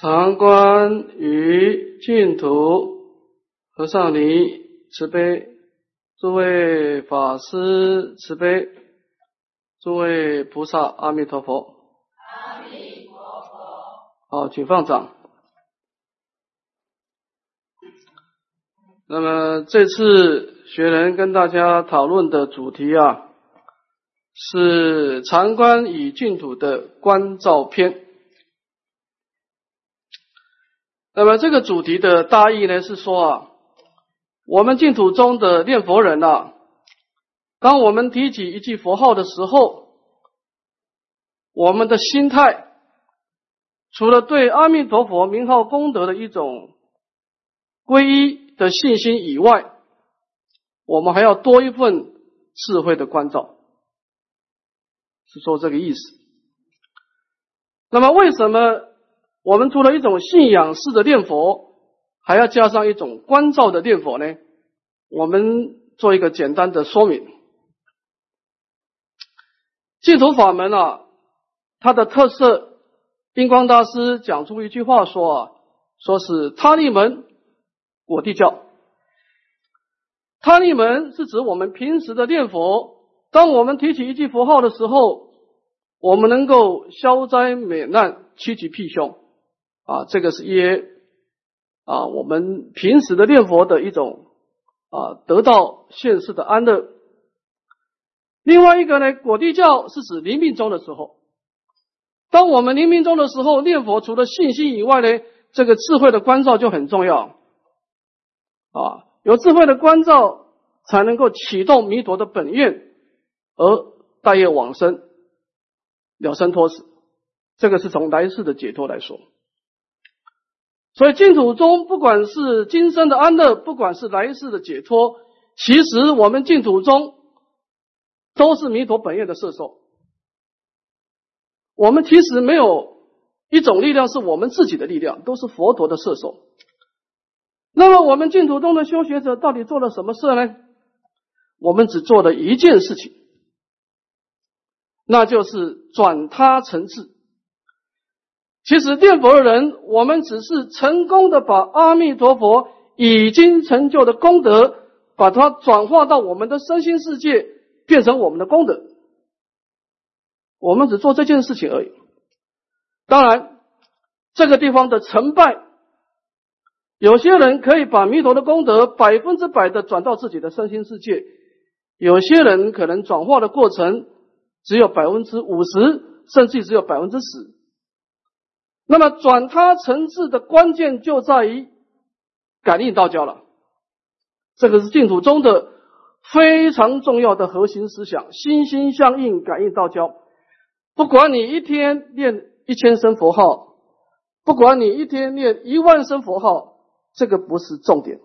常观于净土，和尚尼慈悲，诸位法师慈悲，诸位菩萨阿弥陀佛。阿弥陀佛。好，请放掌。那么这次学人跟大家讨论的主题啊，是常观与净土的观照篇。那么这个主题的大意呢，是说啊，我们净土中的念佛人呐，当我们提起一句佛号的时候，我们的心态，除了对阿弥陀佛名号功德的一种皈依的信心以外，我们还要多一份智慧的关照，是说这个意思。那么为什么？我们除了一种信仰式的念佛，还要加上一种关照的念佛呢？我们做一个简单的说明。净土法门啊，它的特色，印光大师讲出一句话说啊，说是他力门我地教。他力门是指我们平时的念佛，当我们提起一句佛号的时候，我们能够消灾免难，趋吉避凶。啊，这个是耶啊，我们平时的念佛的一种啊，得到现世的安乐。另外一个呢，果地教是指临命终的时候，当我们临命终的时候念佛，除了信心以外呢，这个智慧的关照就很重要啊，有智慧的关照才能够启动弥陀的本愿，而大业往生，了生脱死。这个是从来世的解脱来说。所以净土中，不管是今生的安乐，不管是来世的解脱，其实我们净土中都是弥陀本愿的摄受。我们其实没有一种力量是我们自己的力量，都是佛陀的摄受。那么我们净土中的修学者到底做了什么事呢？我们只做了一件事情，那就是转他成智。其实念佛的人，我们只是成功的把阿弥陀佛已经成就的功德，把它转化到我们的身心世界，变成我们的功德。我们只做这件事情而已。当然，这个地方的成败，有些人可以把弥陀的功德百分之百的转到自己的身心世界，有些人可能转化的过程只有百分之五十，甚至只有百分之十。那么转他成智的关键就在于感应道交了，这个是净土中的非常重要的核心思想，心心相印，感应道交。不管你一天念一千声佛号，不管你一天念一万声佛号，这个不是重点，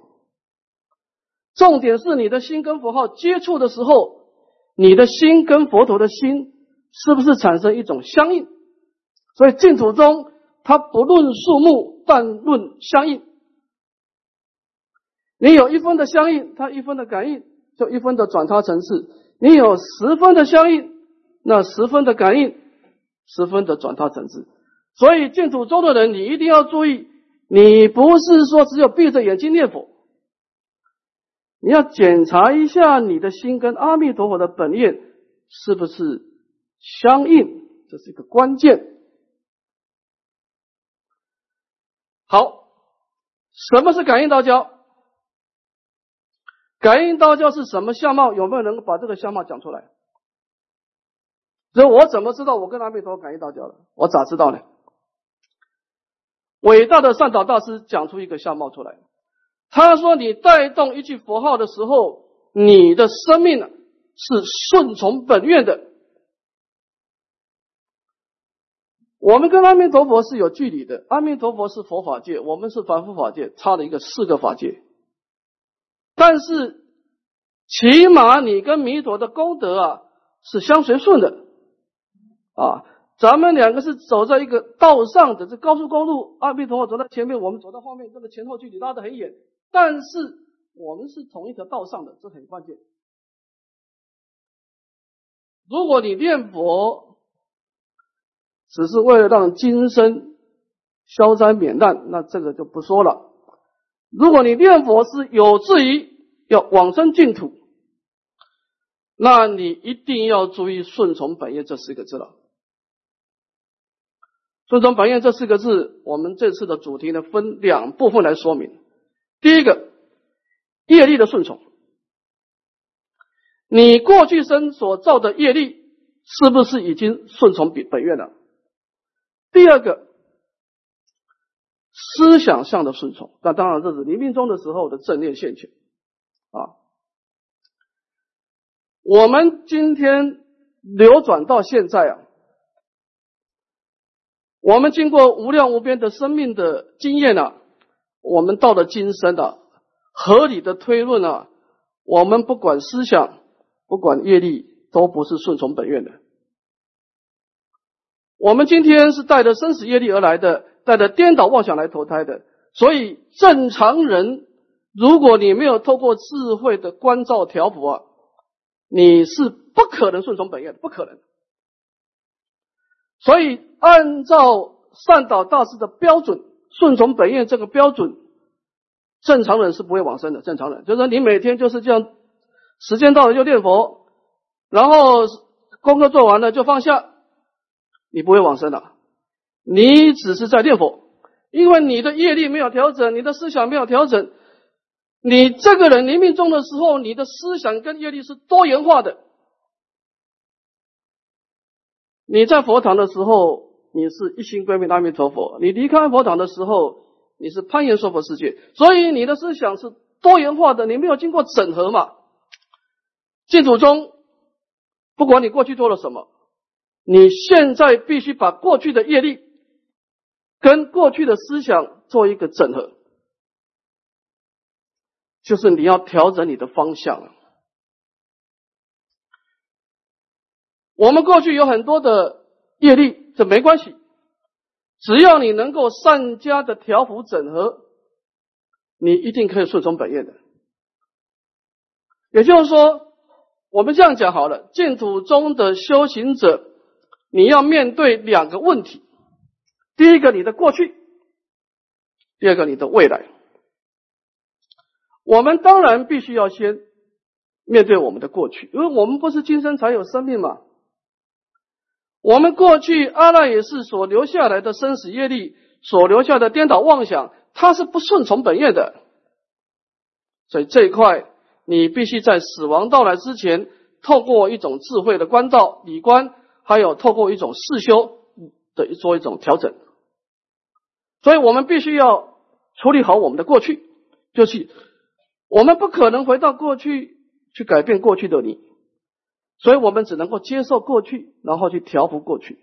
重点是你的心跟佛号接触的时候，你的心跟佛陀的心是不是产生一种相应？所以净土中。他不论数目，但论相应。你有一分的相应，他一分的感应，就一分的转差层次。你有十分的相应，那十分的感应，十分的转差层次。所以净土中的人，你一定要注意，你不是说只有闭着眼睛念佛，你要检查一下你的心跟阿弥陀佛的本愿是不是相应，这是一个关键。好，什么是感应道交？感应道交是什么相貌？有没有能够把这个相貌讲出来？所以我怎么知道我跟阿弥陀感应道交了？我咋知道呢？伟大的善导大师讲出一个相貌出来，他说：“你带动一句佛号的时候，你的生命是顺从本愿的。”我们跟阿弥陀佛是有距离的，阿弥陀佛是佛法界，我们是凡夫法界，差了一个四个法界。但是起码你跟弥陀的功德啊是相随顺的啊，咱们两个是走在一个道上的这高速公路，阿弥陀佛走在前面，我们走在后面，这个前后距离拉得很远，但是我们是同一条道上的，这很关键。如果你念佛，只是为了让今生消灾免难，那这个就不说了。如果你念佛是有志于要往生净土，那你一定要注意顺从本业这四个字了。顺从本业这四个字，我们这次的主题呢分两部分来说明。第一个，业力的顺从，你过去生所造的业力是不是已经顺从本本愿了？第二个，思想上的顺从，那当然这是临命终的时候的正念现前啊。我们今天流转到现在啊。我们经过无量无边的生命的经验啊，我们到了今生的合理的推论啊，我们不管思想，不管业力，都不是顺从本愿的。我们今天是带着生死业力而来的，带着颠倒妄想来投胎的。所以正常人，如果你没有透过智慧的关照调伏啊，你是不可能顺从本愿的，不可能。所以，按照善导大师的标准，顺从本愿这个标准，正常人是不会往生的。正常人就是说，你每天就是这样，时间到了就念佛，然后功课做完了就放下，你不会往生的。你只是在念佛，因为你的业力没有调整，你的思想没有调整，你这个人临命终的时候，你的思想跟业力是多元化的。你在佛堂的时候，你是一心归命阿弥陀佛；你离开佛堂的时候，你是攀岩说佛世界。所以你的思想是多元化的，你没有经过整合嘛？净土中，不管你过去做了什么，你现在必须把过去的业力跟过去的思想做一个整合，就是你要调整你的方向。我们过去有很多的业力，这没关系，只要你能够善加的调伏整合，你一定可以顺从本愿的。也就是说，我们这样讲好了，净土中的修行者，你要面对两个问题：第一个，你的过去；第二个，你的未来。我们当然必须要先面对我们的过去，因为我们不是今生才有生命嘛。我们过去阿赖耶识所留下来的生死业力，所留下的颠倒妄想，它是不顺从本愿的。所以这一块，你必须在死亡到来之前，透过一种智慧的关照、理观，还有透过一种试修的做一种调整。所以我们必须要处理好我们的过去，就是我们不可能回到过去去改变过去的你。所以我们只能够接受过去，然后去调服过去，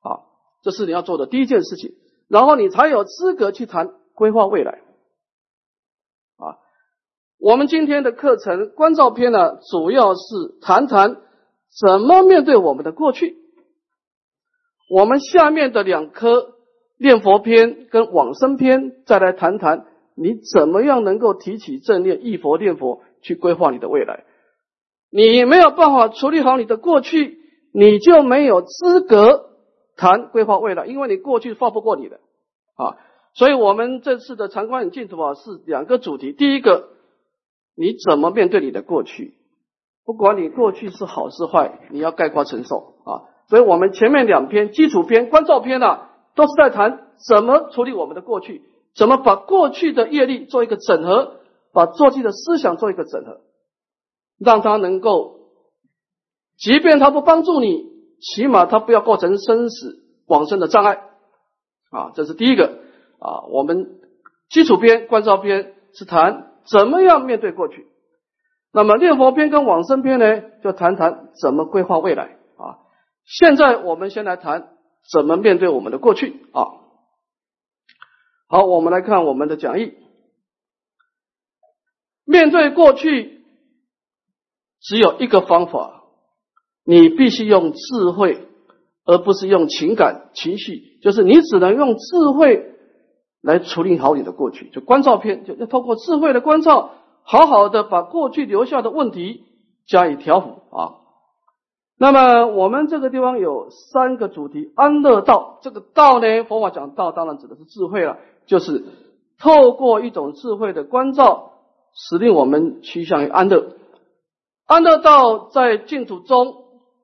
啊，这是你要做的第一件事情，然后你才有资格去谈规划未来，啊，我们今天的课程观照篇呢，主要是谈谈怎么面对我们的过去。我们下面的两科念佛篇跟往生篇，再来谈谈你怎么样能够提起正念忆佛念佛，去规划你的未来。你没有办法处理好你的过去，你就没有资格谈规划未来，因为你过去放不过你的啊。所以，我们这次的长观与净土啊，是两个主题。第一个，你怎么面对你的过去？不管你过去是好是坏，你要概括承受啊。所以我们前面两篇基础篇、观照篇呢，都是在谈怎么处理我们的过去，怎么把过去的业力做一个整合，把过去的思想做一个整合。让他能够，即便他不帮助你，起码他不要构成生死往生的障碍啊！这是第一个啊。我们基础篇、观照篇是谈怎么样面对过去，那么念佛篇跟往生篇呢，就谈谈怎么规划未来啊。现在我们先来谈怎么面对我们的过去啊。好，我们来看我们的讲义，面对过去。只有一个方法，你必须用智慧，而不是用情感情绪。就是你只能用智慧来处理好你的过去。就观照篇，就要透过智慧的观照，好好的把过去留下的问题加以调补啊。那么我们这个地方有三个主题：安乐道。这个道呢，佛法讲道，当然指的是智慧了，就是透过一种智慧的关照，使令我们趋向于安乐。安乐道在净土中，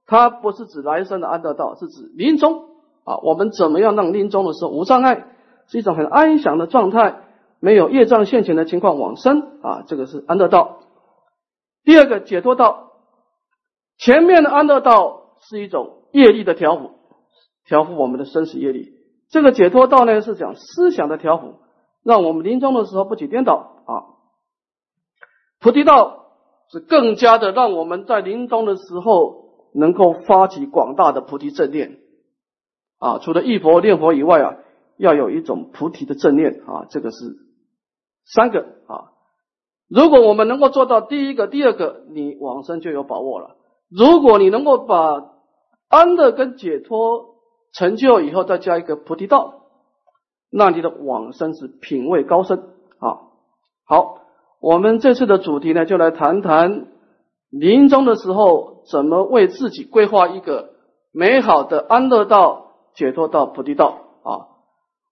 它不是指来生的安乐道，是指临终啊。我们怎么样让临终的时候无障碍，是一种很安详的状态，没有业障现前的情况往生啊？这个是安乐道。第二个解脱道。前面的安乐道是一种业力的调伏，调伏我们的生死业力。这个解脱道呢，是讲思想的调伏，让我们临终的时候不起颠倒啊。菩提道是更加的让我们在临终的时候能够发起广大的菩提正念啊。除了忆佛念佛以外啊，要有一种菩提的正念啊。这个是三个啊。如果我们能够做到第一个、第二个，你往生就有把握了。如果你能够把安乐跟解脱成就以后，再加一个菩提道，那你的往生是品位高深啊。好，我们这次的主题呢，就来谈谈临终的时候怎么为自己规划一个美好的安乐道、解脱道、菩提道。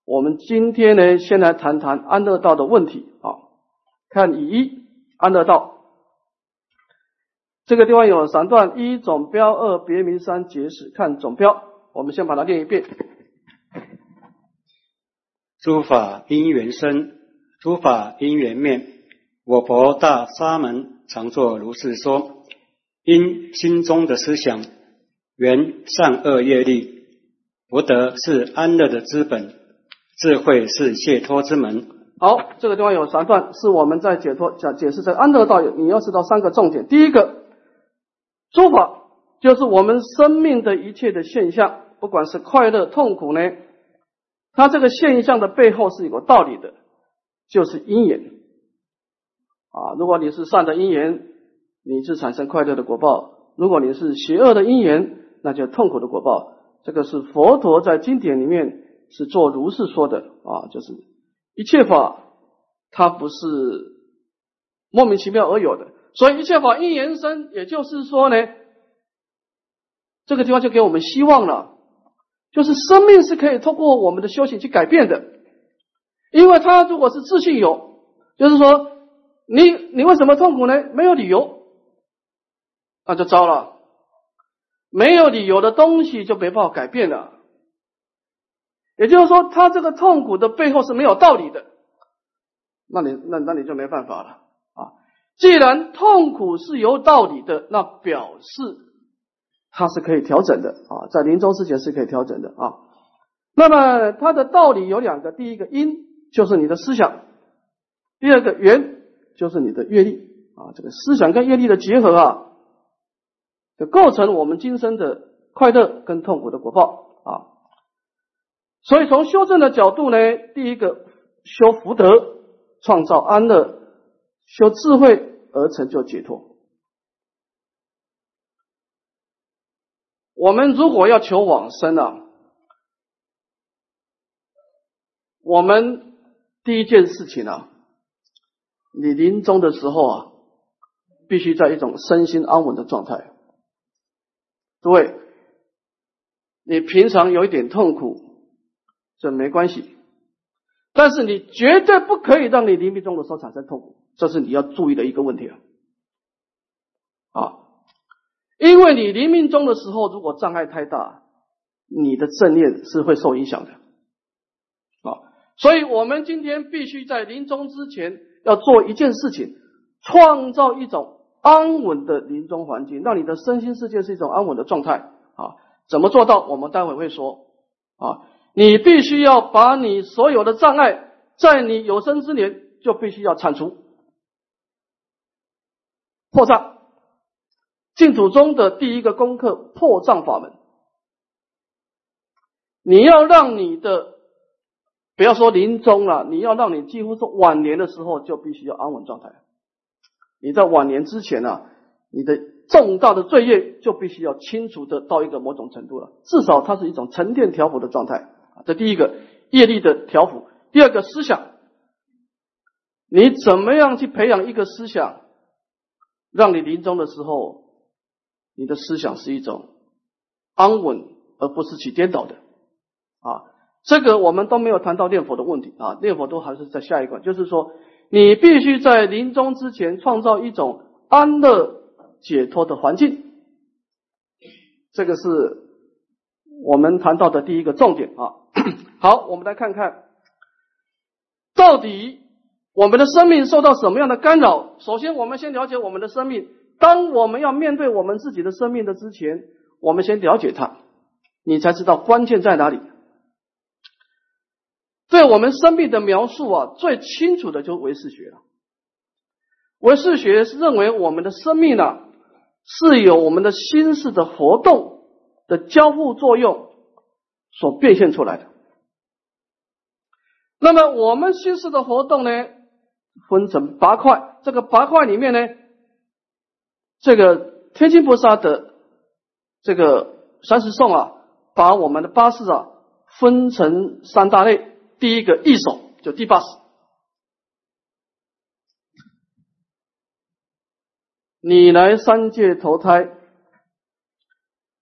我们今天呢，先来谈谈安乐道的问题啊。看一安乐道。这个地方有三段：一总标，二别名，三解释。看总标，我们先把它念一遍。诸法因缘生，诸法因缘灭。我佛大沙门常作如是说：因心中的思想，缘善恶业力，福德是安乐的资本，智慧是解脱之门。好，这个地方有三段，是我们在解脱讲解释这安乐道，你要知道三个重点。第一个。诸法就是我们生命的一切的现象，不管是快乐、痛苦呢，它这个现象的背后是有个道理的，就是因缘啊。如果你是善的因缘，你是产生快乐的果报；如果你是邪恶的因缘，那就痛苦的果报。这个是佛陀在经典里面是做如是说的啊，就是一切法它不是莫名其妙而有的。所以一切法因缘生，也就是说呢，这个地方就给我们希望了，就是生命是可以通过我们的修行去改变的。因为他如果是自信有，就是说你你为什么痛苦呢？没有理由，那就糟了。没有理由的东西就没办法改变了。也就是说，他这个痛苦的背后是没有道理的，那你那那你就没办法了啊。既然痛苦是有道理的，那表示它是可以调整的啊，在临终之前是可以调整的啊。那么它的道理有两个：第一个因就是你的思想，第二个缘就是你的阅历啊。这个思想跟阅历的结合啊，就构成我们今生的快乐跟痛苦的果报啊。所以从修正的角度呢，第一个修福德，创造安乐。修智慧而成就解脱。我们如果要求往生啊，我们第一件事情啊，你临终的时候啊，必须在一种身心安稳的状态。诸位，你平常有一点痛苦，这没关系，但是你绝对不可以让你临命终的时候产生痛苦。这是你要注意的一个问题啊，啊，因为你临命终的时候，如果障碍太大，你的正念是会受影响的，啊，所以我们今天必须在临终之前要做一件事情，创造一种安稳的临终环境，让你的身心世界是一种安稳的状态啊。怎么做到？我们待会会说啊，你必须要把你所有的障碍，在你有生之年就必须要铲除。破障，净土中的第一个功课破障法门。你要让你的，不要说临终了，你要让你几乎是晚年的时候就必须要安稳状态。你在晚年之前呢，你的重大的罪业就必须要清除的到一个某种程度了，至少它是一种沉淀调伏的状态。这第一个业力的调伏，第二个思想，你怎么样去培养一个思想？让你临终的时候，你的思想是一种安稳，而不是起颠倒的啊。这个我们都没有谈到念佛的问题啊，念佛都还是在下一关，就是说你必须在临终之前创造一种安乐解脱的环境，这个是我们谈到的第一个重点啊。好，我们来看看到底我们的生命受到什么样的干扰。首先，我们先了解我们的生命。当我们要面对我们自己的生命的之前，我们先了解它，你才知道关键在哪里。对我们生命的描述啊，最清楚的就是唯识学了。唯识学是认为我们的生命呢，是由我们的心事的活动的交互作用所变现出来的。那么我们心事的活动呢，分成八块，这个八块里面呢，这个天津菩萨的这个三十颂啊，把我们的八识啊分成三大类。第一个一手就第八识，你来三界投胎，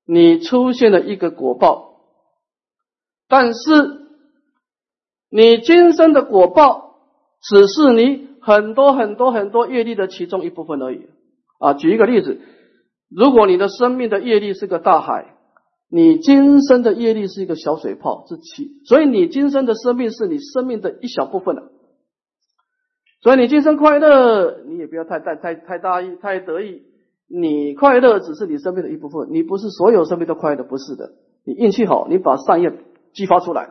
你出现了一个果报，但是你今生的果报只是你很多很多很多业力的其中一部分而已啊！举一个例子，如果你的生命的业力是个大海。你今生的业力是一个小水泡，是其，所以你今生的生命是你生命的一小部分了。所以你今生快乐，你也不要太太太太大意、太得意。你快乐只是你生命的一部分，你不是所有生命都快乐，不是的。你运气好，你把善业激发出来。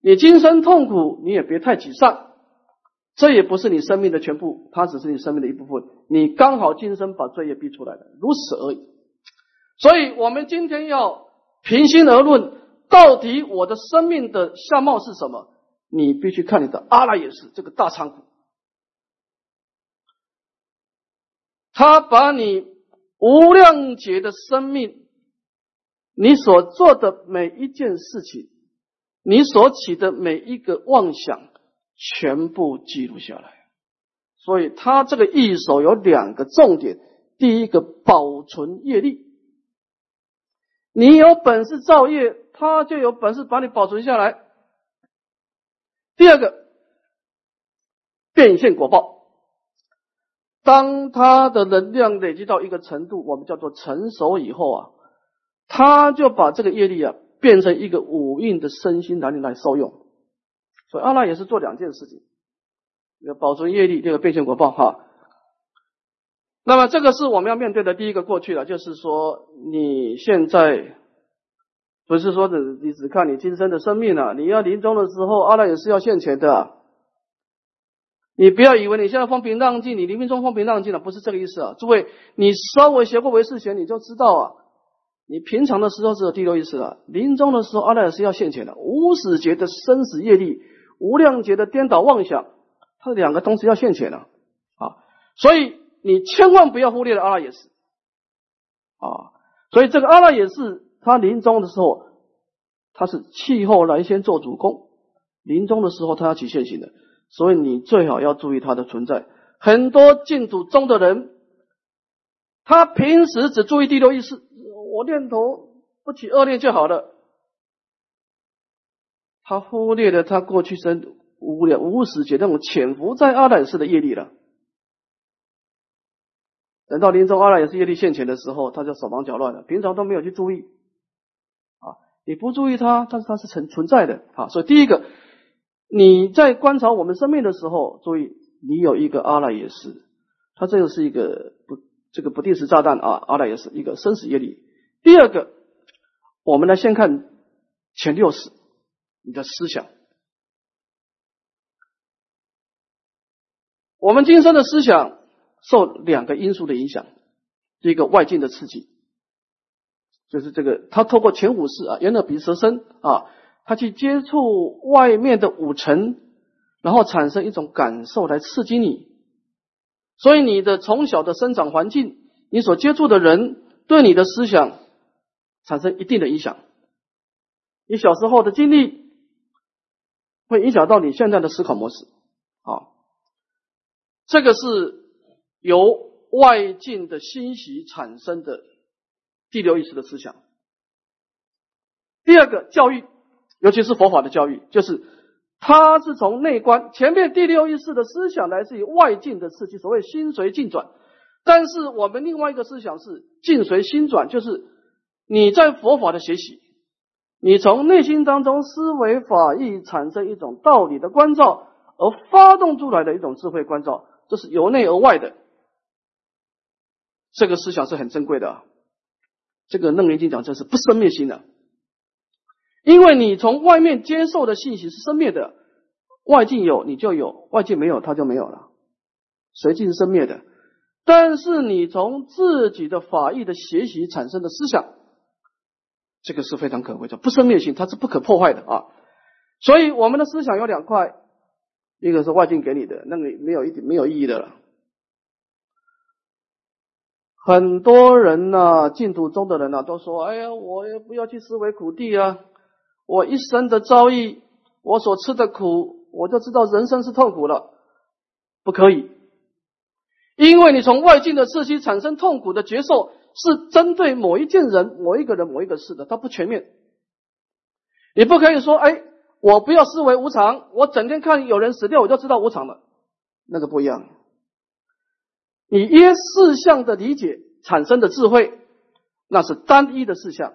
你今生痛苦，你也别太沮丧，这也不是你生命的全部，它只是你生命的一部分。你刚好今生把罪业逼出来了，如此而已。所以，我们今天要平心而论，到底我的生命的相貌是什么？你必须看你的阿拉也是这个大仓库，他把你无量劫的生命，你所做的每一件事情，你所起的每一个妄想，全部记录下来。所以，他这个一手有两个重点：第一个，保存业力。你有本事造业，他就有本事把你保存下来。第二个，变现果报。当他的能量累积到一个程度，我们叫做成熟以后啊，他就把这个业力啊变成一个五蕴的身心能力来受用。所以阿拉也是做两件事情：一个保存业力，第二个变现果报。哈。那么这个是我们要面对的第一个过去了，就是说你现在不是说只你只看你今生的生命了，你要临终的时候，阿拉也是要现钱的。你不要以为你现在风平浪静，你临命中风平浪静了，不是这个意思啊！诸位，你稍微学过唯识学，你就知道啊，你平常的时候只有第六意识了，临终的时候，阿拉也是要现钱的。无始劫的生死业力，无量劫的颠倒妄想，它两个同时要现钱的啊，所以。你千万不要忽略了阿拉也是啊，所以这个阿拉也是他临终的时候，他是气候来先做主公，临终的时候他要起现行的，所以你最好要注意他的存在。很多净土中的人，他平时只注意第六意识，我念头不起恶念就好了，他忽略了他过去生无量无始劫那种潜伏在阿赖式的业力了。等到临终阿赖也是业力现前的时候，他就手忙脚乱了。平常都没有去注意，啊，你不注意他，但是他是存存在的。啊。所以第一个，你在观察我们生命的时候，注意你有一个阿赖也是，他这个是一个不这个不定时炸弹啊，阿赖耶识一个生死业力。第二个，我们来先看前六识，你的思想，我们今生的思想。受两个因素的影响，一个外境的刺激，就是这个他透过前五识啊，眼耳鼻舌身啊，他去接触外面的五尘，然后产生一种感受来刺激你，所以你的从小的生长环境，你所接触的人对你的思想产生一定的影响，你小时候的经历会影响到你现在的思考模式。啊，这个是。由外境的欣喜产生的第六意识的思想，第二个教育，尤其是佛法的教育，就是它是从内观。前面第六意识的思想来自于外境的刺激，所谓心随境转。但是我们另外一个思想是境随心转，就是你在佛法的学习，你从内心当中思维法义产生一种道理的关照，而发动出来的一种智慧关照，这是由内而外的。这个思想是很珍贵的。这个楞严经讲这是不生灭心的，因为你从外面接受的信息是生灭的，外境有你就有，外境没有它就没有了，随境生灭的。但是你从自己的法义的学习产生的思想，这个是非常可贵的，不生灭性，它是不可破坏的啊。所以我们的思想有两块，一个是外境给你的，那个没有一点没有意义的了。很多人呢，净土中的人呢，都说：“哎呀，我也不要去思维苦地啊！我一生的遭遇，我所吃的苦，我就知道人生是痛苦了，不可以。”因为你从外境的刺激产生痛苦的觉受，是针对某一件人、某一个人、某一个事的，它不全面。你不可以说，哎，我不要思维无常，我整天看有人死掉，我就知道无常了，那个不一样。你耶事项的理解产生的智慧，那是单一的事项。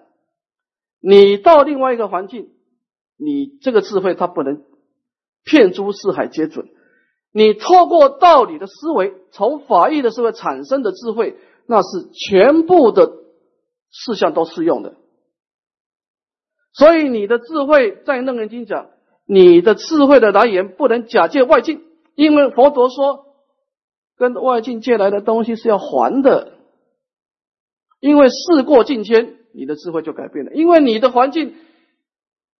你到另外一个环境，你这个智慧它不能遍诸四海皆准。你透过道理的思维，从法义的思维产生的智慧，那是全部的事项都适用的。所以你的智慧在楞严经讲，你的智慧的来源不能假借外境，因为佛陀说，跟外境借来的东西是要还的。因为事过境迁，你的智慧就改变了，因为你的环境。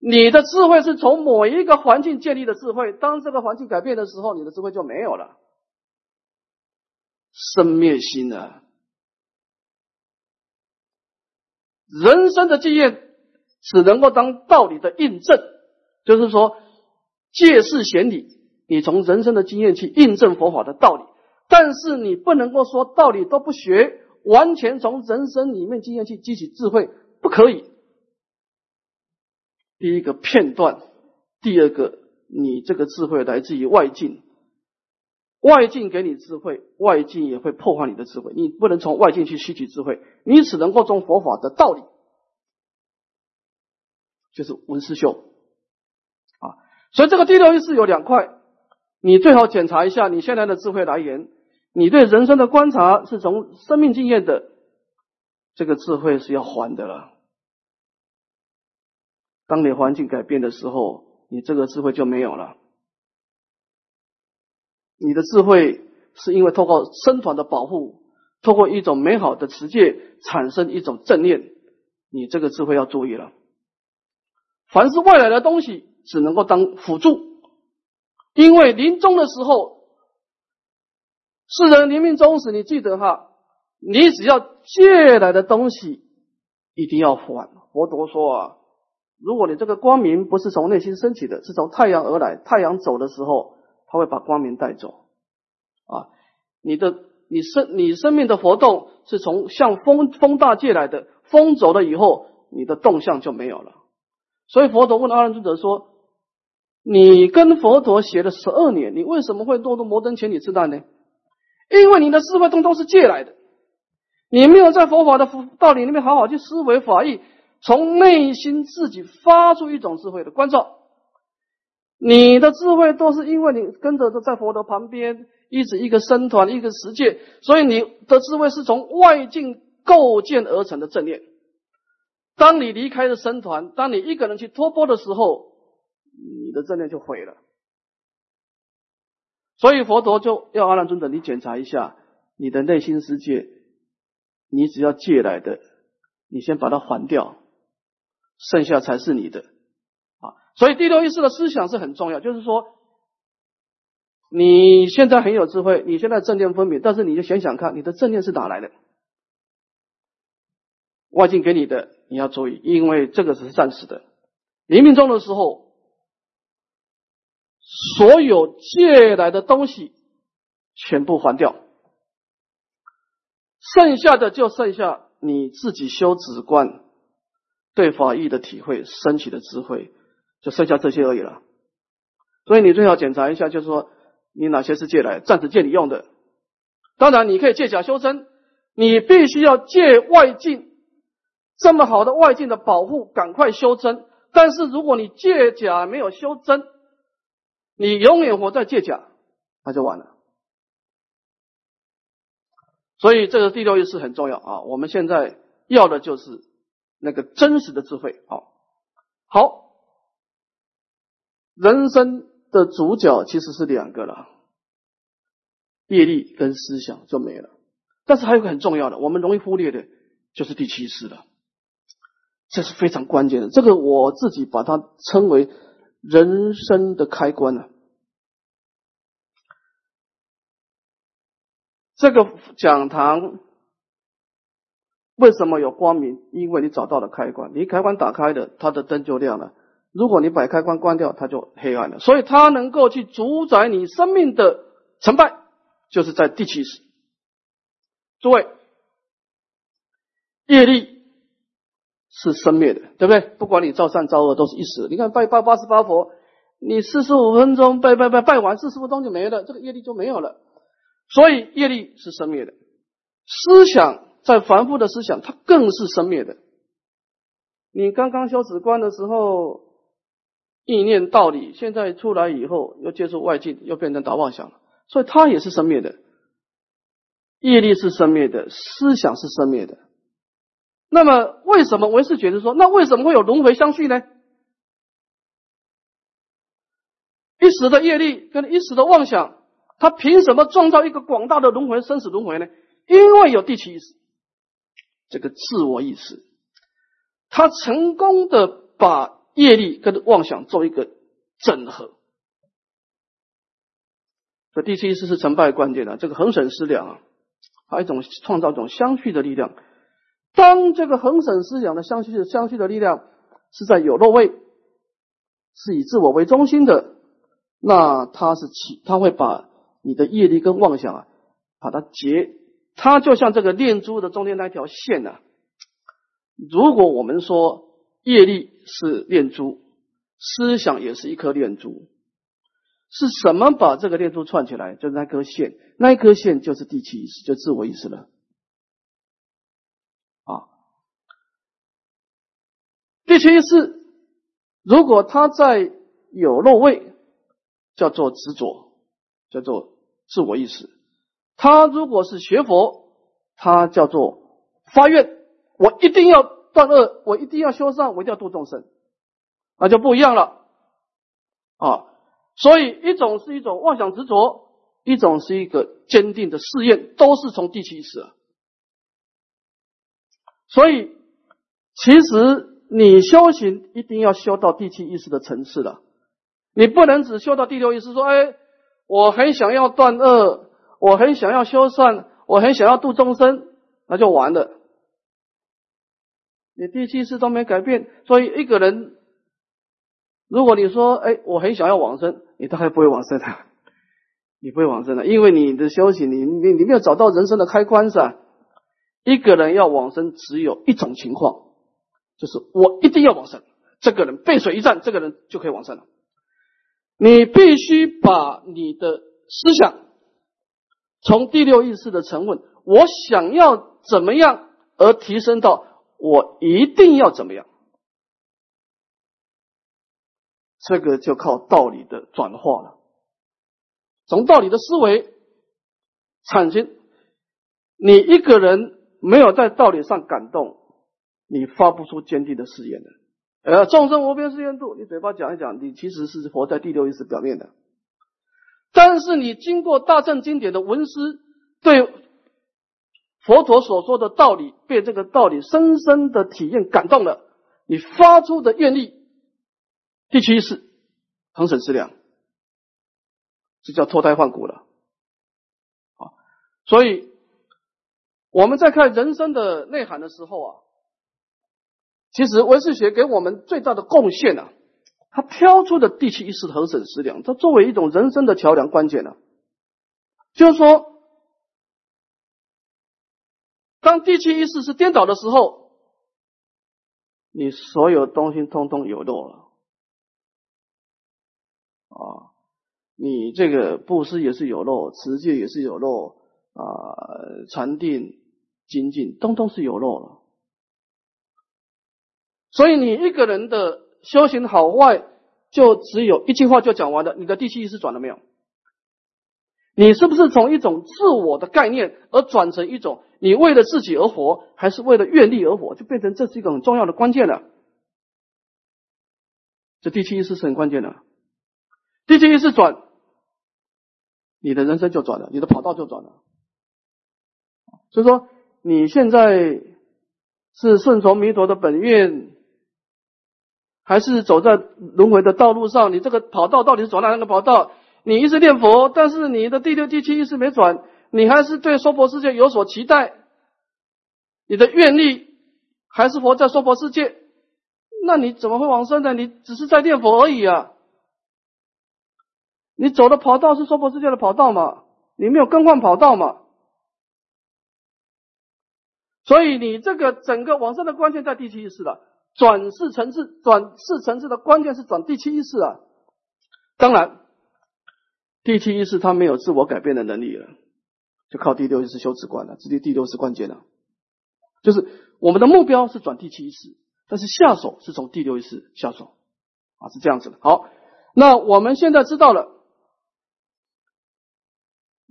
你的智慧是从某一个环境建立的智慧，当这个环境改变的时候，你的智慧就没有了。生灭心啊，人生的经验只能够当道理的印证，就是说借势显理，你从人生的经验去印证佛法的道理，但是你不能够说道理都不学，完全从人生里面经验去汲取智慧，不可以。第一个片段，第二个，你这个智慧来自于外境，外境给你智慧，外境也会破坏你的智慧。你不能从外境去吸取智慧，你只能够从佛法的道理，就是文思修啊。所以这个第六意识有两块，你最好检查一下你现在的智慧来源，你对人生的观察是从生命经验的，这个智慧是要还的了。当你环境改变的时候，你这个智慧就没有了。你的智慧是因为透过生团的保护，透过一种美好的持戒产生一种正念，你这个智慧要注意了。凡是外来的东西，只能够当辅助，因为临终的时候，世人临命终时，你记得哈，你只要借来的东西一定要还。佛陀说啊。如果你这个光明不是从内心升起的，是从太阳而来，太阳走的时候，它会把光明带走。啊，你的你生你生命的活动是从向风风大借来的，风走了以后，你的动向就没有了。所以佛陀问阿难尊者说：“你跟佛陀学了十二年，你为什么会堕入摩登前女之难呢？因为你的智慧通通是借来的，你没有在佛法的道理里面好好去思维法义。”从内心自己发出一种智慧的关照，你的智慧都是因为你跟着在佛的旁边，一直一个僧团一个实践，所以你的智慧是从外境构建而成的正念。当你离开了僧团，当你一个人去托钵的时候，你的正念就毁了。所以佛陀就要阿难尊者，你检查一下你的内心世界，你只要借来的，你先把它还掉。剩下才是你的啊！所以第六意识的思想是很重要，就是说，你现在很有智慧，你现在正念分明，但是你就想想看，你的正念是哪来的？外境给你的，你要注意，因为这个只是暂时的。临命中的时候，所有借来的东西全部还掉，剩下的就剩下你自己修止观。对法义的体会升起的智慧，就剩下这些而已了。所以你最好检查一下，就是说你哪些是借来暂时借你用的。当然你可以借假修真，你必须要借外境这么好的外境的保护，赶快修真。但是如果你借假没有修真，你永远活在借假，那就完了。所以这个第六意识很重要啊！我们现在要的就是那个真实的智慧。啊，好，人生的主角其实是两个了，业力跟思想就没了。但是还有个很重要的，我们容易忽略的，就是第七识了。这是非常关键的，这个我自己把它称为人生的开关呢。这个讲堂为什么有光明？因为你找到了开关，你开关打开了，它的灯就亮了。如果你把开关关掉，它就黑暗了。所以它能够去主宰你生命的成败，就是在第七识。诸位，业力是生灭的，对不对？不管你造善造恶，都是一时。你看拜拜八十八佛，你四十五分钟拜拜拜拜完，四十分钟就没了，这个业力就没有了。所以业力是生灭的，思想在凡夫的思想，它更是生灭的。你刚刚修止观的时候，意念道理，现在出来以后又接触外境，又变成打妄想了，所以它也是生灭的。业力是生灭的，思想是生灭的。那么为什么唯识觉得说，那为什么会有轮回相续呢？一时的业力跟一时的妄想。他凭什么创造一个广大的轮回生死轮回呢？因为有第七意识，这个自我意识，他成功的把业力跟妄想做一个整合。所以第七意识是成败关键的。这个恒审思量啊，还有一种创造一种相续的力量。当这个恒审思想的相续的相续的力量是在有落位，是以自我为中心的，那它是起，它会把。你的业力跟妄想啊，把它结，它就像这个念珠的中间那条线呐。如果我们说业力是念珠，思想也是一颗念珠，是什么把这个念珠串起来？就是那颗线，那一颗线就是第七意识，就自我意识了。啊，第七意识，如果它在有漏位，叫做执着。叫做自我意识。他如果是学佛，他叫做发愿，我一定要断恶，我一定要修善，我一定要度众生，那就不一样了啊。所以一种是一种妄想执着，一种是一个坚定的誓愿，都是从第七意识啊。所以其实你修行一定要修到第七意识的层次了，你不能只修到第六意识，说哎。我很想要断恶，我很想要修善，我很想要度众生，那就完了。你第七次都没改变，所以一个人，如果你说，哎，我很想要往生，你大概不会往生的，你不会往生的，因为你的修行，你你你没有找到人生的开关噻。一个人要往生，只有一种情况，就是我一定要往生，这个人背水一战，这个人就可以往生了。你必须把你的思想从第六意识的成分，我想要怎么样，而提升到我一定要怎么样，这个就靠道理的转化了。从道理的思维产生，你一个人没有在道理上感动，你发不出坚定的誓言的。呃，众生无边誓愿度，你嘴巴讲一讲，你其实是活在第六意识表面的。但是你经过大乘经典的文思，对佛陀所说的道理，被这个道理深深的体验感动了，你发出的愿力，第七意识恒审思量，这叫脱胎换骨了。啊，所以我们在看人生的内涵的时候啊。其实唯识学给我们最大的贡献呢，他挑出的第七意识的恒审思量，它作为一种人生的桥梁关键呢，就是说，当地七意识是颠倒的时候，你所有东西通通有漏了啊！你这个布施也是有漏，持戒也是有漏啊，禅定精进通通是有漏了。所以你一个人的修行好坏，就只有一句话就讲完了。你的第七意识转了没有？你是不是从一种自我的概念，而转成一种你为了自己而活，还是为了愿力而活？就变成这是一个很重要的关键了。这第七意识是很关键的。第七意识转，你的人生就转了，你的跑道就转了。所以说，你现在是顺从弥陀的本愿。还是走在轮回的道路上，你这个跑道到底是走哪个跑道？你一直念佛，但是你的第六、第七意识没转，你还是对娑婆世界有所期待，你的愿力还是活在娑婆世界，那你怎么会往生呢？你只是在念佛而已啊！你走的跑道是娑婆世界的跑道嘛？你没有更换跑道嘛？所以你这个整个往生的关键在第七意识了。转世层次，转世层次的关键是转第七意识啊。当然，第七意识它没有自我改变的能力了，就靠第六意识修持观了。这第六是关键了，就是我们的目标是转第七意识，但是下手是从第六意识下手啊，是这样子的。好，那我们现在知道了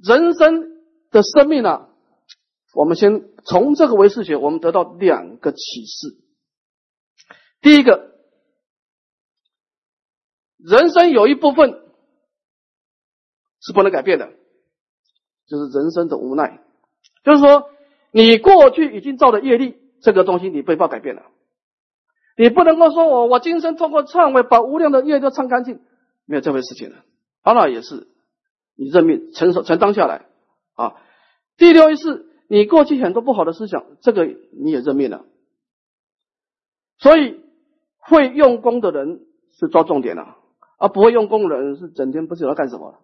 人生的生命啊，我们先从这个唯识学，我们得到两个启示。第一个，人生有一部分是不能改变的，就是人生的无奈。就是说，你过去已经造的业力，这个东西你没法改变了。你不能够说我我今生通过忏悔把无量的业都忏干净，没有这回事情了。阿那也是，你认命承受承担下来啊。第六一是，你过去很多不好的思想，这个你也认命了。所以。会用功的人是抓重点了，而不会用功的人是整天不知道干什么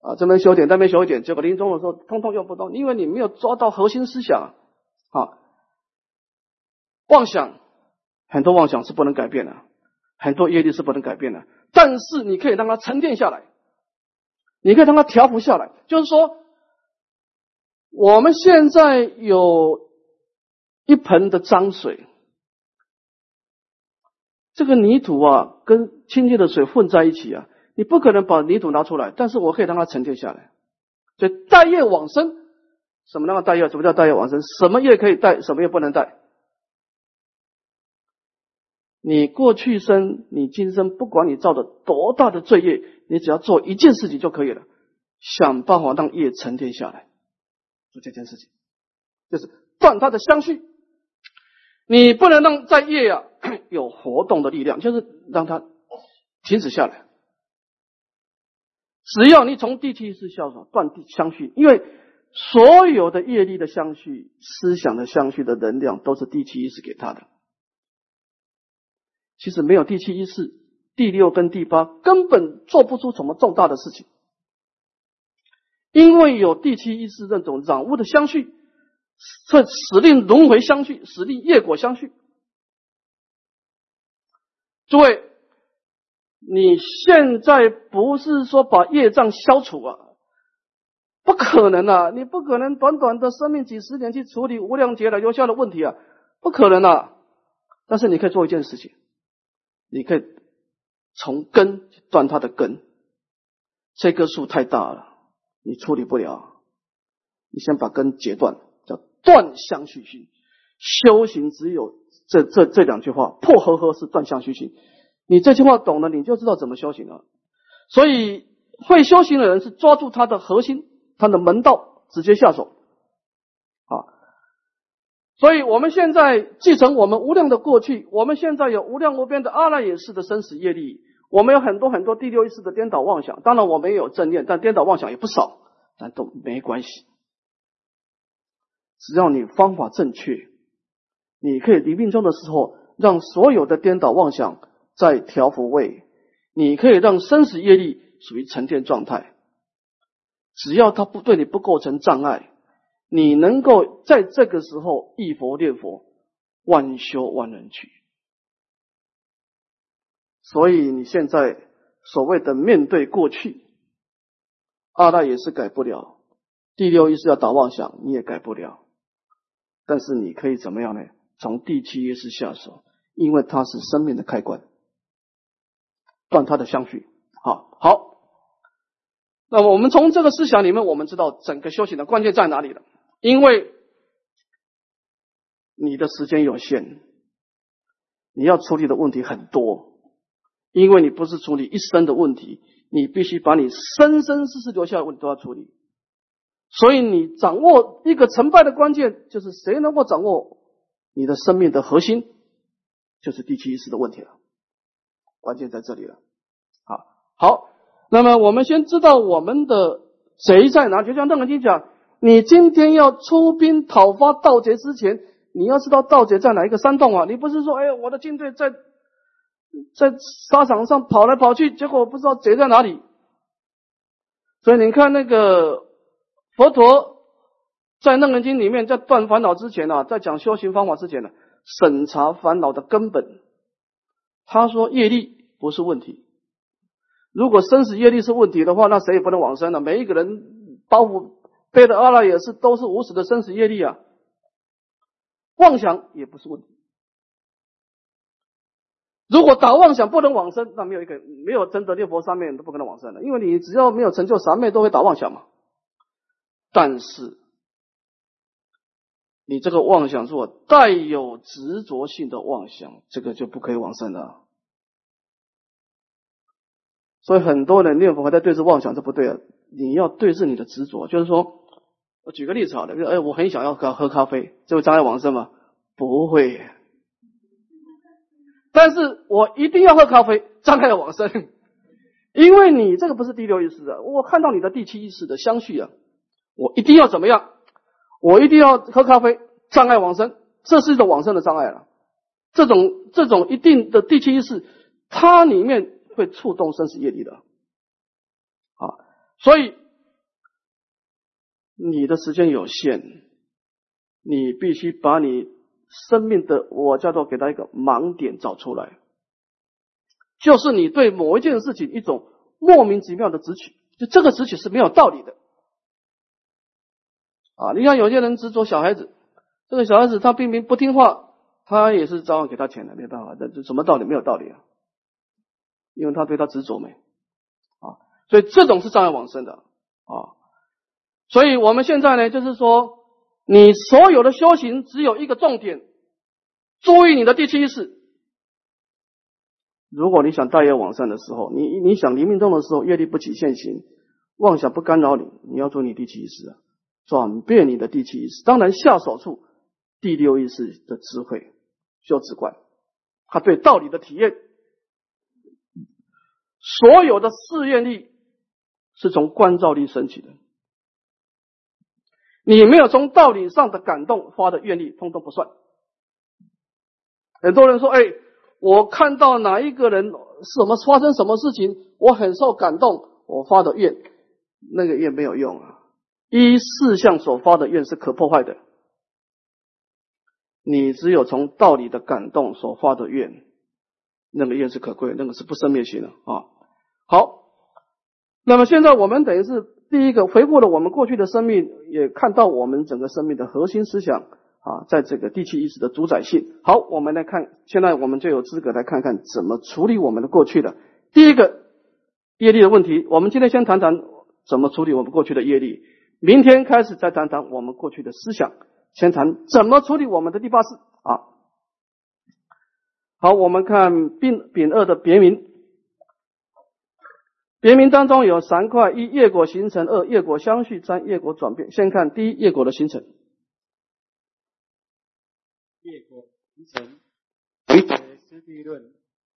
啊，这边修点，那边修一点，结果临终的时候通通用不动，因为你没有抓到核心思想啊。妄想很多妄想是不能改变的，很多业力是不能改变的，但是你可以让它沉淀下来，你可以让它调伏下来。就是说，我们现在有一盆的脏水。这个泥土啊，跟清净的水混在一起啊，你不可能把泥土拿出来，但是我可以让它沉淀下来。所以带业往生，什么叫带业？什么叫带业往生？什么业可以带，什么业不能带？你过去生，你今生，不管你造的多大的罪业，你只要做一件事情就可以了，想办法让业沉淀下来，做这件事情，就是断它的相续。你不能让在业啊 有活动的力量，就是让它停止下来。只要你从第七意识下手断相续，因为所有的业力的相续、思想的相续的能量都是第七意识给他的。其实没有第七意识，第六跟第八根本做不出什么重大的事情，因为有第七意识那种染污的相续。是使令轮回相续，使令业果相续。诸位，你现在不是说把业障消除啊？不可能啊！你不可能短短的生命几十年去处理无量劫来留下的问题啊！不可能啊！但是你可以做一件事情，你可以从根断它的根。这棵树太大了，你处理不了，你先把根截断。断相续心，修行只有这这这两句话，破呵呵是断相续心。你这句话懂了，你就知道怎么修行了。所以会修行的人是抓住他的核心，他的门道，直接下手啊。所以我们现在继承我们无量的过去，我们现在有无量无边的阿赖耶识的生死业力，我们有很多很多第六意识的颠倒妄想。当然我们也有正念，但颠倒妄想也不少，但都没关系。只要你方法正确，你可以临命中的时候，让所有的颠倒妄想在调伏位，你可以让生死业力属于沉淀状态。只要它不对你不构成障碍，你能够在这个时候忆佛念佛，万修万人去。所以你现在所谓的面对过去，二代也是改不了。第六意识要打妄想，你也改不了。但是你可以怎么样呢？从第七意识下手，因为它是生命的开关，断它的相续。好，好。那么我们从这个思想里面，我们知道整个修行的关键在哪里了？因为你的时间有限，你要处理的问题很多。因为你不是处理一生的问题，你必须把你生生世世留下的问题都要处理。所以你掌握一个成败的关键，就是谁能够掌握你的生命的核心，就是第七意识的问题了。关键在这里了。好，好，那么我们先知道我们的贼在哪。就像邓文金讲，你今天要出兵讨伐盗贼之前，你要知道盗贼在哪一个山洞啊？你不是说，哎，我的军队在。在沙场上跑来跑去，结果不知道贼在哪里。所以你看那个佛陀在《楞严经》里面，在断烦恼之前呢，在讲修行方法之前呢，审查烦恼的根本。他说业力不是问题。如果生死业力是问题的话，那谁也不能往生了。每一个人包袱背的阿赖也是都是无始的生死业力啊。妄想也不是问题。如果打妄想不能往生，那没有一个没有真的念佛三昧都不可能往生的，因为你只要没有成就三昧，都会打妄想嘛。但是你这个妄想如果带有执着性的妄想，这个就不可以往生了。所以很多人念佛还在对峙妄想，这不对啊！你要对峙你的执着，就是说，我举个例子好了，比如哎，我很想要喝喝咖啡，这会障碍往生吗？不会。但是我一定要喝咖啡，张开往生，因为你这个不是第六意识的，我看到你的第七意识的相续啊，我一定要怎么样？我一定要喝咖啡，障碍往生，这是一种往生的障碍了。这种这种一定的第七意识，它里面会触动生死业力的啊，所以你的时间有限，你必须把你。生命的我叫做给他一个盲点找出来，就是你对某一件事情一种莫名其妙的执取，就这个执取是没有道理的啊！你看有些人执着小孩子，这个小孩子他明明不听话，他也是照样给他钱的，没办法，这这什么道理？没有道理啊！因为他对他执着没啊，所以这种是障碍往生的啊！所以我们现在呢，就是说。你所有的修行只有一个重点，注意你的第七意识。如果你想大业往生的时候，你你想临命终的时候，业力不起现行，妄想不干扰你，你要做你第七意识啊，转变你的第七意识。当然下手处第六意识的智慧，修止观，他对道理的体验，所有的试验力是从观照力升起的。你没有从道理上的感动发的愿力，通通不算。很多人说：“哎，我看到哪一个人什么发生什么事情，我很受感动，我发的愿，那个愿没有用啊。一事项所发的愿是可破坏的。你只有从道理的感动所发的愿，那个愿是可贵，那个是不生灭性的啊。好，那么现在我们等于是。第一个回顾了我们过去的生命，也看到我们整个生命的核心思想啊，在这个第七意识的主宰性。好，我们来看，现在我们就有资格来看看怎么处理我们的过去的。第一个业力的问题，我们今天先谈谈怎么处理我们过去的业力，明天开始再谈谈我们过去的思想，先谈怎么处理我们的第八识啊。好，我们看丙丙二的别名。别名当中有三块：一业果形成，二业果相续，三业果转变。先看第一业果的形成。业果形成，为实地论，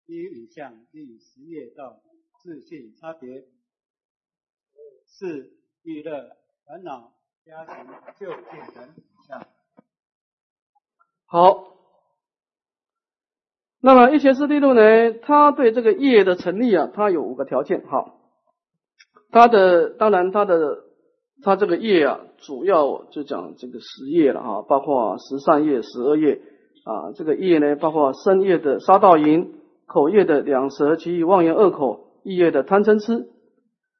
第五项第十页到自性差别，四欲乐烦恼加行就近等项。好，那么一学四地论呢？它对这个业的成立啊，它有五个条件。好。它的当然，它的它这个业啊，主要就讲这个十业了哈，包括十三业、十二业，啊，这个业呢，包括身业的杀盗淫，口业的两舌，其余妄言恶口，意业的贪嗔痴。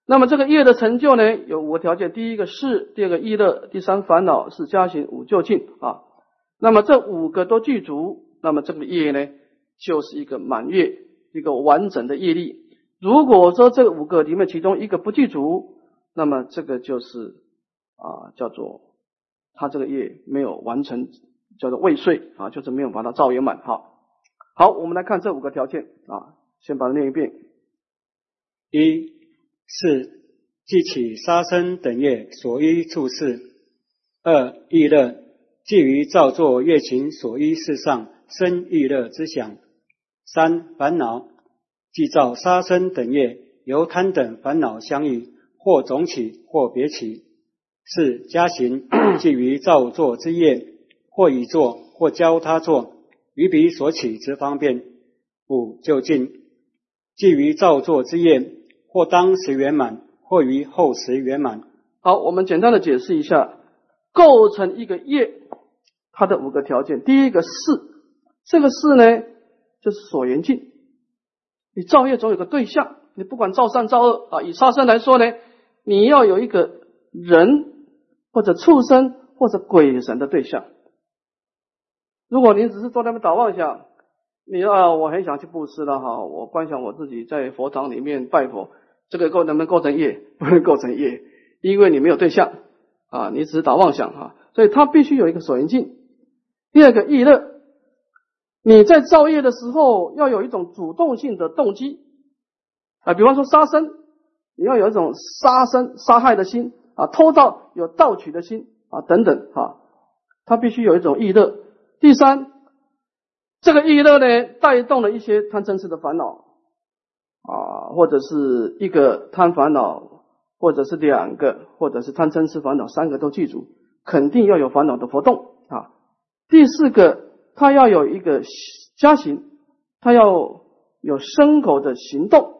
那么这个业的成就呢，有五个条件：第一个是，第二个意乐，第三烦恼是加行五就近啊。那么这五个都具足，那么这个业呢，就是一个满月，一个完整的业力。如果说这五个里面其中一个不具足，那么这个就是啊，叫做他这个业没有完成，叫做未遂啊，就是没有把它造圆满。好，好，我们来看这五个条件啊，先把它念一遍。一是记起杀生等业所依处事；二意乐，即于造作乐琴所依事上生意乐之想；三烦恼，即造杀生等业由贪等烦恼相应，或总起，或别起；四加行，即于造作之业，或已作，或教他做，于彼所起之方便；五就近，即于造作之业。或当时圆满，或于后时圆满。好，我们简单的解释一下，构成一个业，它的五个条件。第一个是，这个是呢，就是所缘境。你造业总有个对象，你不管造善造恶啊。以杀生来说呢，你要有一个人或者畜生或者鬼神的对象。如果您只是坐在那边打妄想，你啊，我很想去布施了哈，我观想我自己在佛堂里面拜佛。这个构能不能构成业？不能构成业，因为你没有对象啊，你只是打妄想哈，所以它必须有一个所缘境。第二个意乐，你在造业的时候要有一种主动性的动机啊，比方说杀生，你要有一种杀生杀害的心啊，偷盗有盗取的心啊等等哈，它必须有一种意乐。第三，这个意乐呢，带动了一些贪嗔痴的烦恼。啊，或者是一个贪烦恼，或者是两个，或者是贪嗔痴烦恼，三个都记住，肯定要有烦恼的活动啊。第四个，他要有一个加行，他要有牲口的行动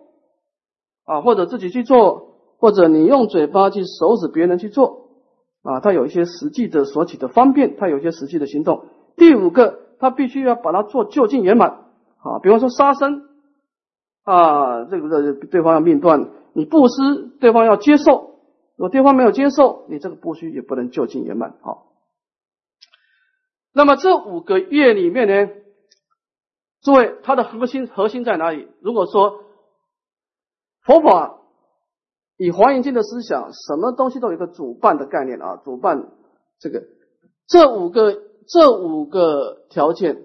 啊，或者自己去做，或者你用嘴巴去手指别人去做啊，他有一些实际的索取的方便，他有一些实际的行动。第五个，他必须要把它做就近圆满啊，比方说杀生。啊，这个这对方要命断，你布施，对方要接受。如果对方没有接受，你这个布施也不能就近圆满。好，那么这五个月里面呢，诸位，它的核心核心在哪里？如果说佛法以华严经的思想，什么东西都有一个主办的概念啊，主办这个这五个这五个条件，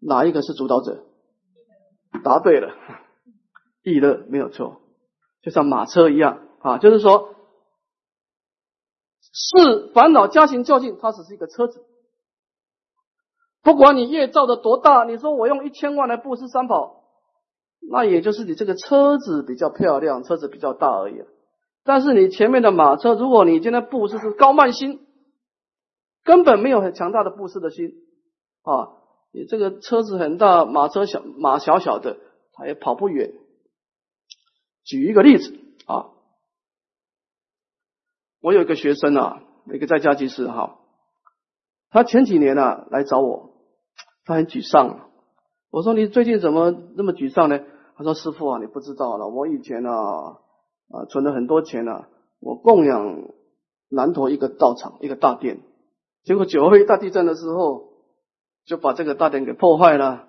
哪一个是主导者？答对了。意乐没有错，就像马车一样啊，就是说，是烦恼加行较劲，它只是一个车子。不管你业造的多大，你说我用一千万来布施三宝，那也就是你这个车子比较漂亮，车子比较大而已。但是你前面的马车，如果你今天布施是高慢心，根本没有很强大的布施的心啊，你这个车子很大，马车小，马小小的，它也跑不远。举一个例子啊，我有一个学生啊，一个在家居士哈，他前几年呢来找我，他很沮丧。我说你最近怎么那么沮丧呢？他说师傅啊，你不知道了，我以前啊啊存了很多钱呢，我供养南头一个道场一个大殿，结果九二大地震的时候就把这个大殿给破坏了。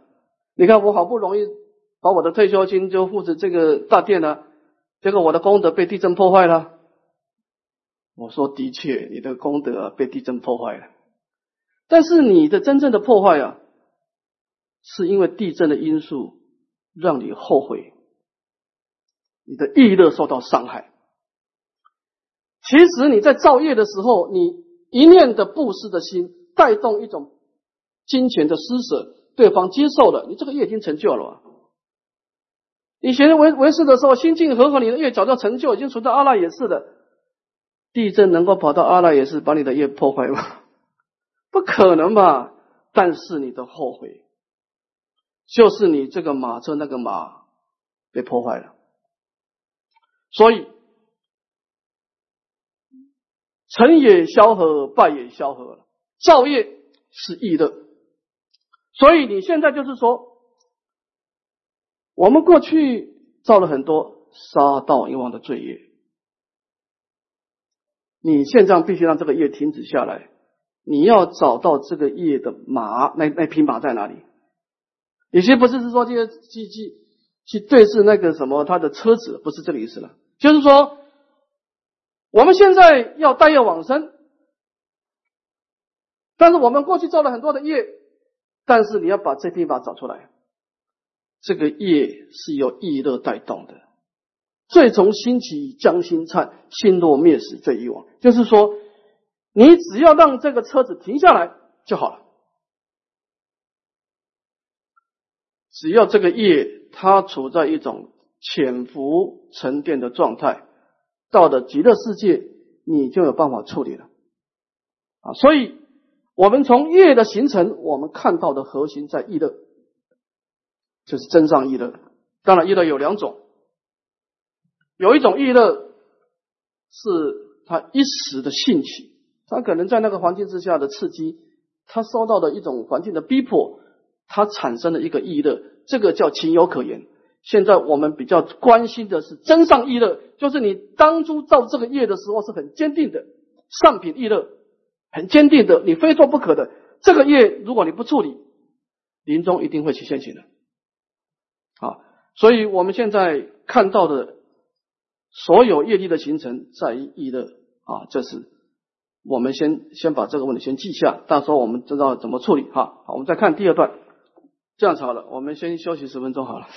你看我好不容易。把我的退休金就付给这个大殿了，结果我的功德被地震破坏了。我说的确，你的功德被地震破坏了，但是你的真正的破坏啊，是因为地震的因素让你后悔，你的意乐受到伤害。其实你在造业的时候，你一念的布施的心带动一种金钱的施舍，对方接受了，你这个业已经成就了。你学为为师的时候，心境和合，你的业早就成就，已经存在阿赖耶识的。地震能够跑到阿赖耶识，把你的业破坏吗？不可能吧？但是你的后悔，就是你这个马车那个马被破坏了。所以成也萧何，败也萧何了。造业是易的，所以你现在就是说，我们过去造了很多杀盗淫妄的罪业，你现在必须让这个业停止下来。你要找到这个业的马，那那匹马在哪里？有些不是是说这个去去去对视那个什么他的车子，不是这个意思了。就是说，我们现在要带业往生，但是我们过去造了很多的业，但是你要把这匹马找出来。这个业是由意乐带动的，罪从心起，将心忏，心若灭死，罪亦亡。就是说。你只要让这个车子停下来就好了。只要这个业它处在一种潜伏沉淀的状态，到了极乐世界，你就有办法处理了。啊，所以我们从业的形成，我们看到的核心在意乐，就是真上意乐。当然，意乐有两种，有一种意乐是他一时的兴起。他可能在那个环境之下的刺激，他受到的一种环境的逼迫，他产生了一个意乐，这个叫情有可原。现在我们比较关心的是真上意乐，就是你当初造这个业的时候是很坚定的上品意乐，很坚定的，你非做不可的。这个业如果你不处理，临终一定会去现行的。啊，所以我们现在看到的所有业力的形成在于意的啊，这是。我们先先把这个问题先记下，到时候我们知道怎么处理哈。好，我们再看第二段，这样子好了，我们先休息十分钟好了。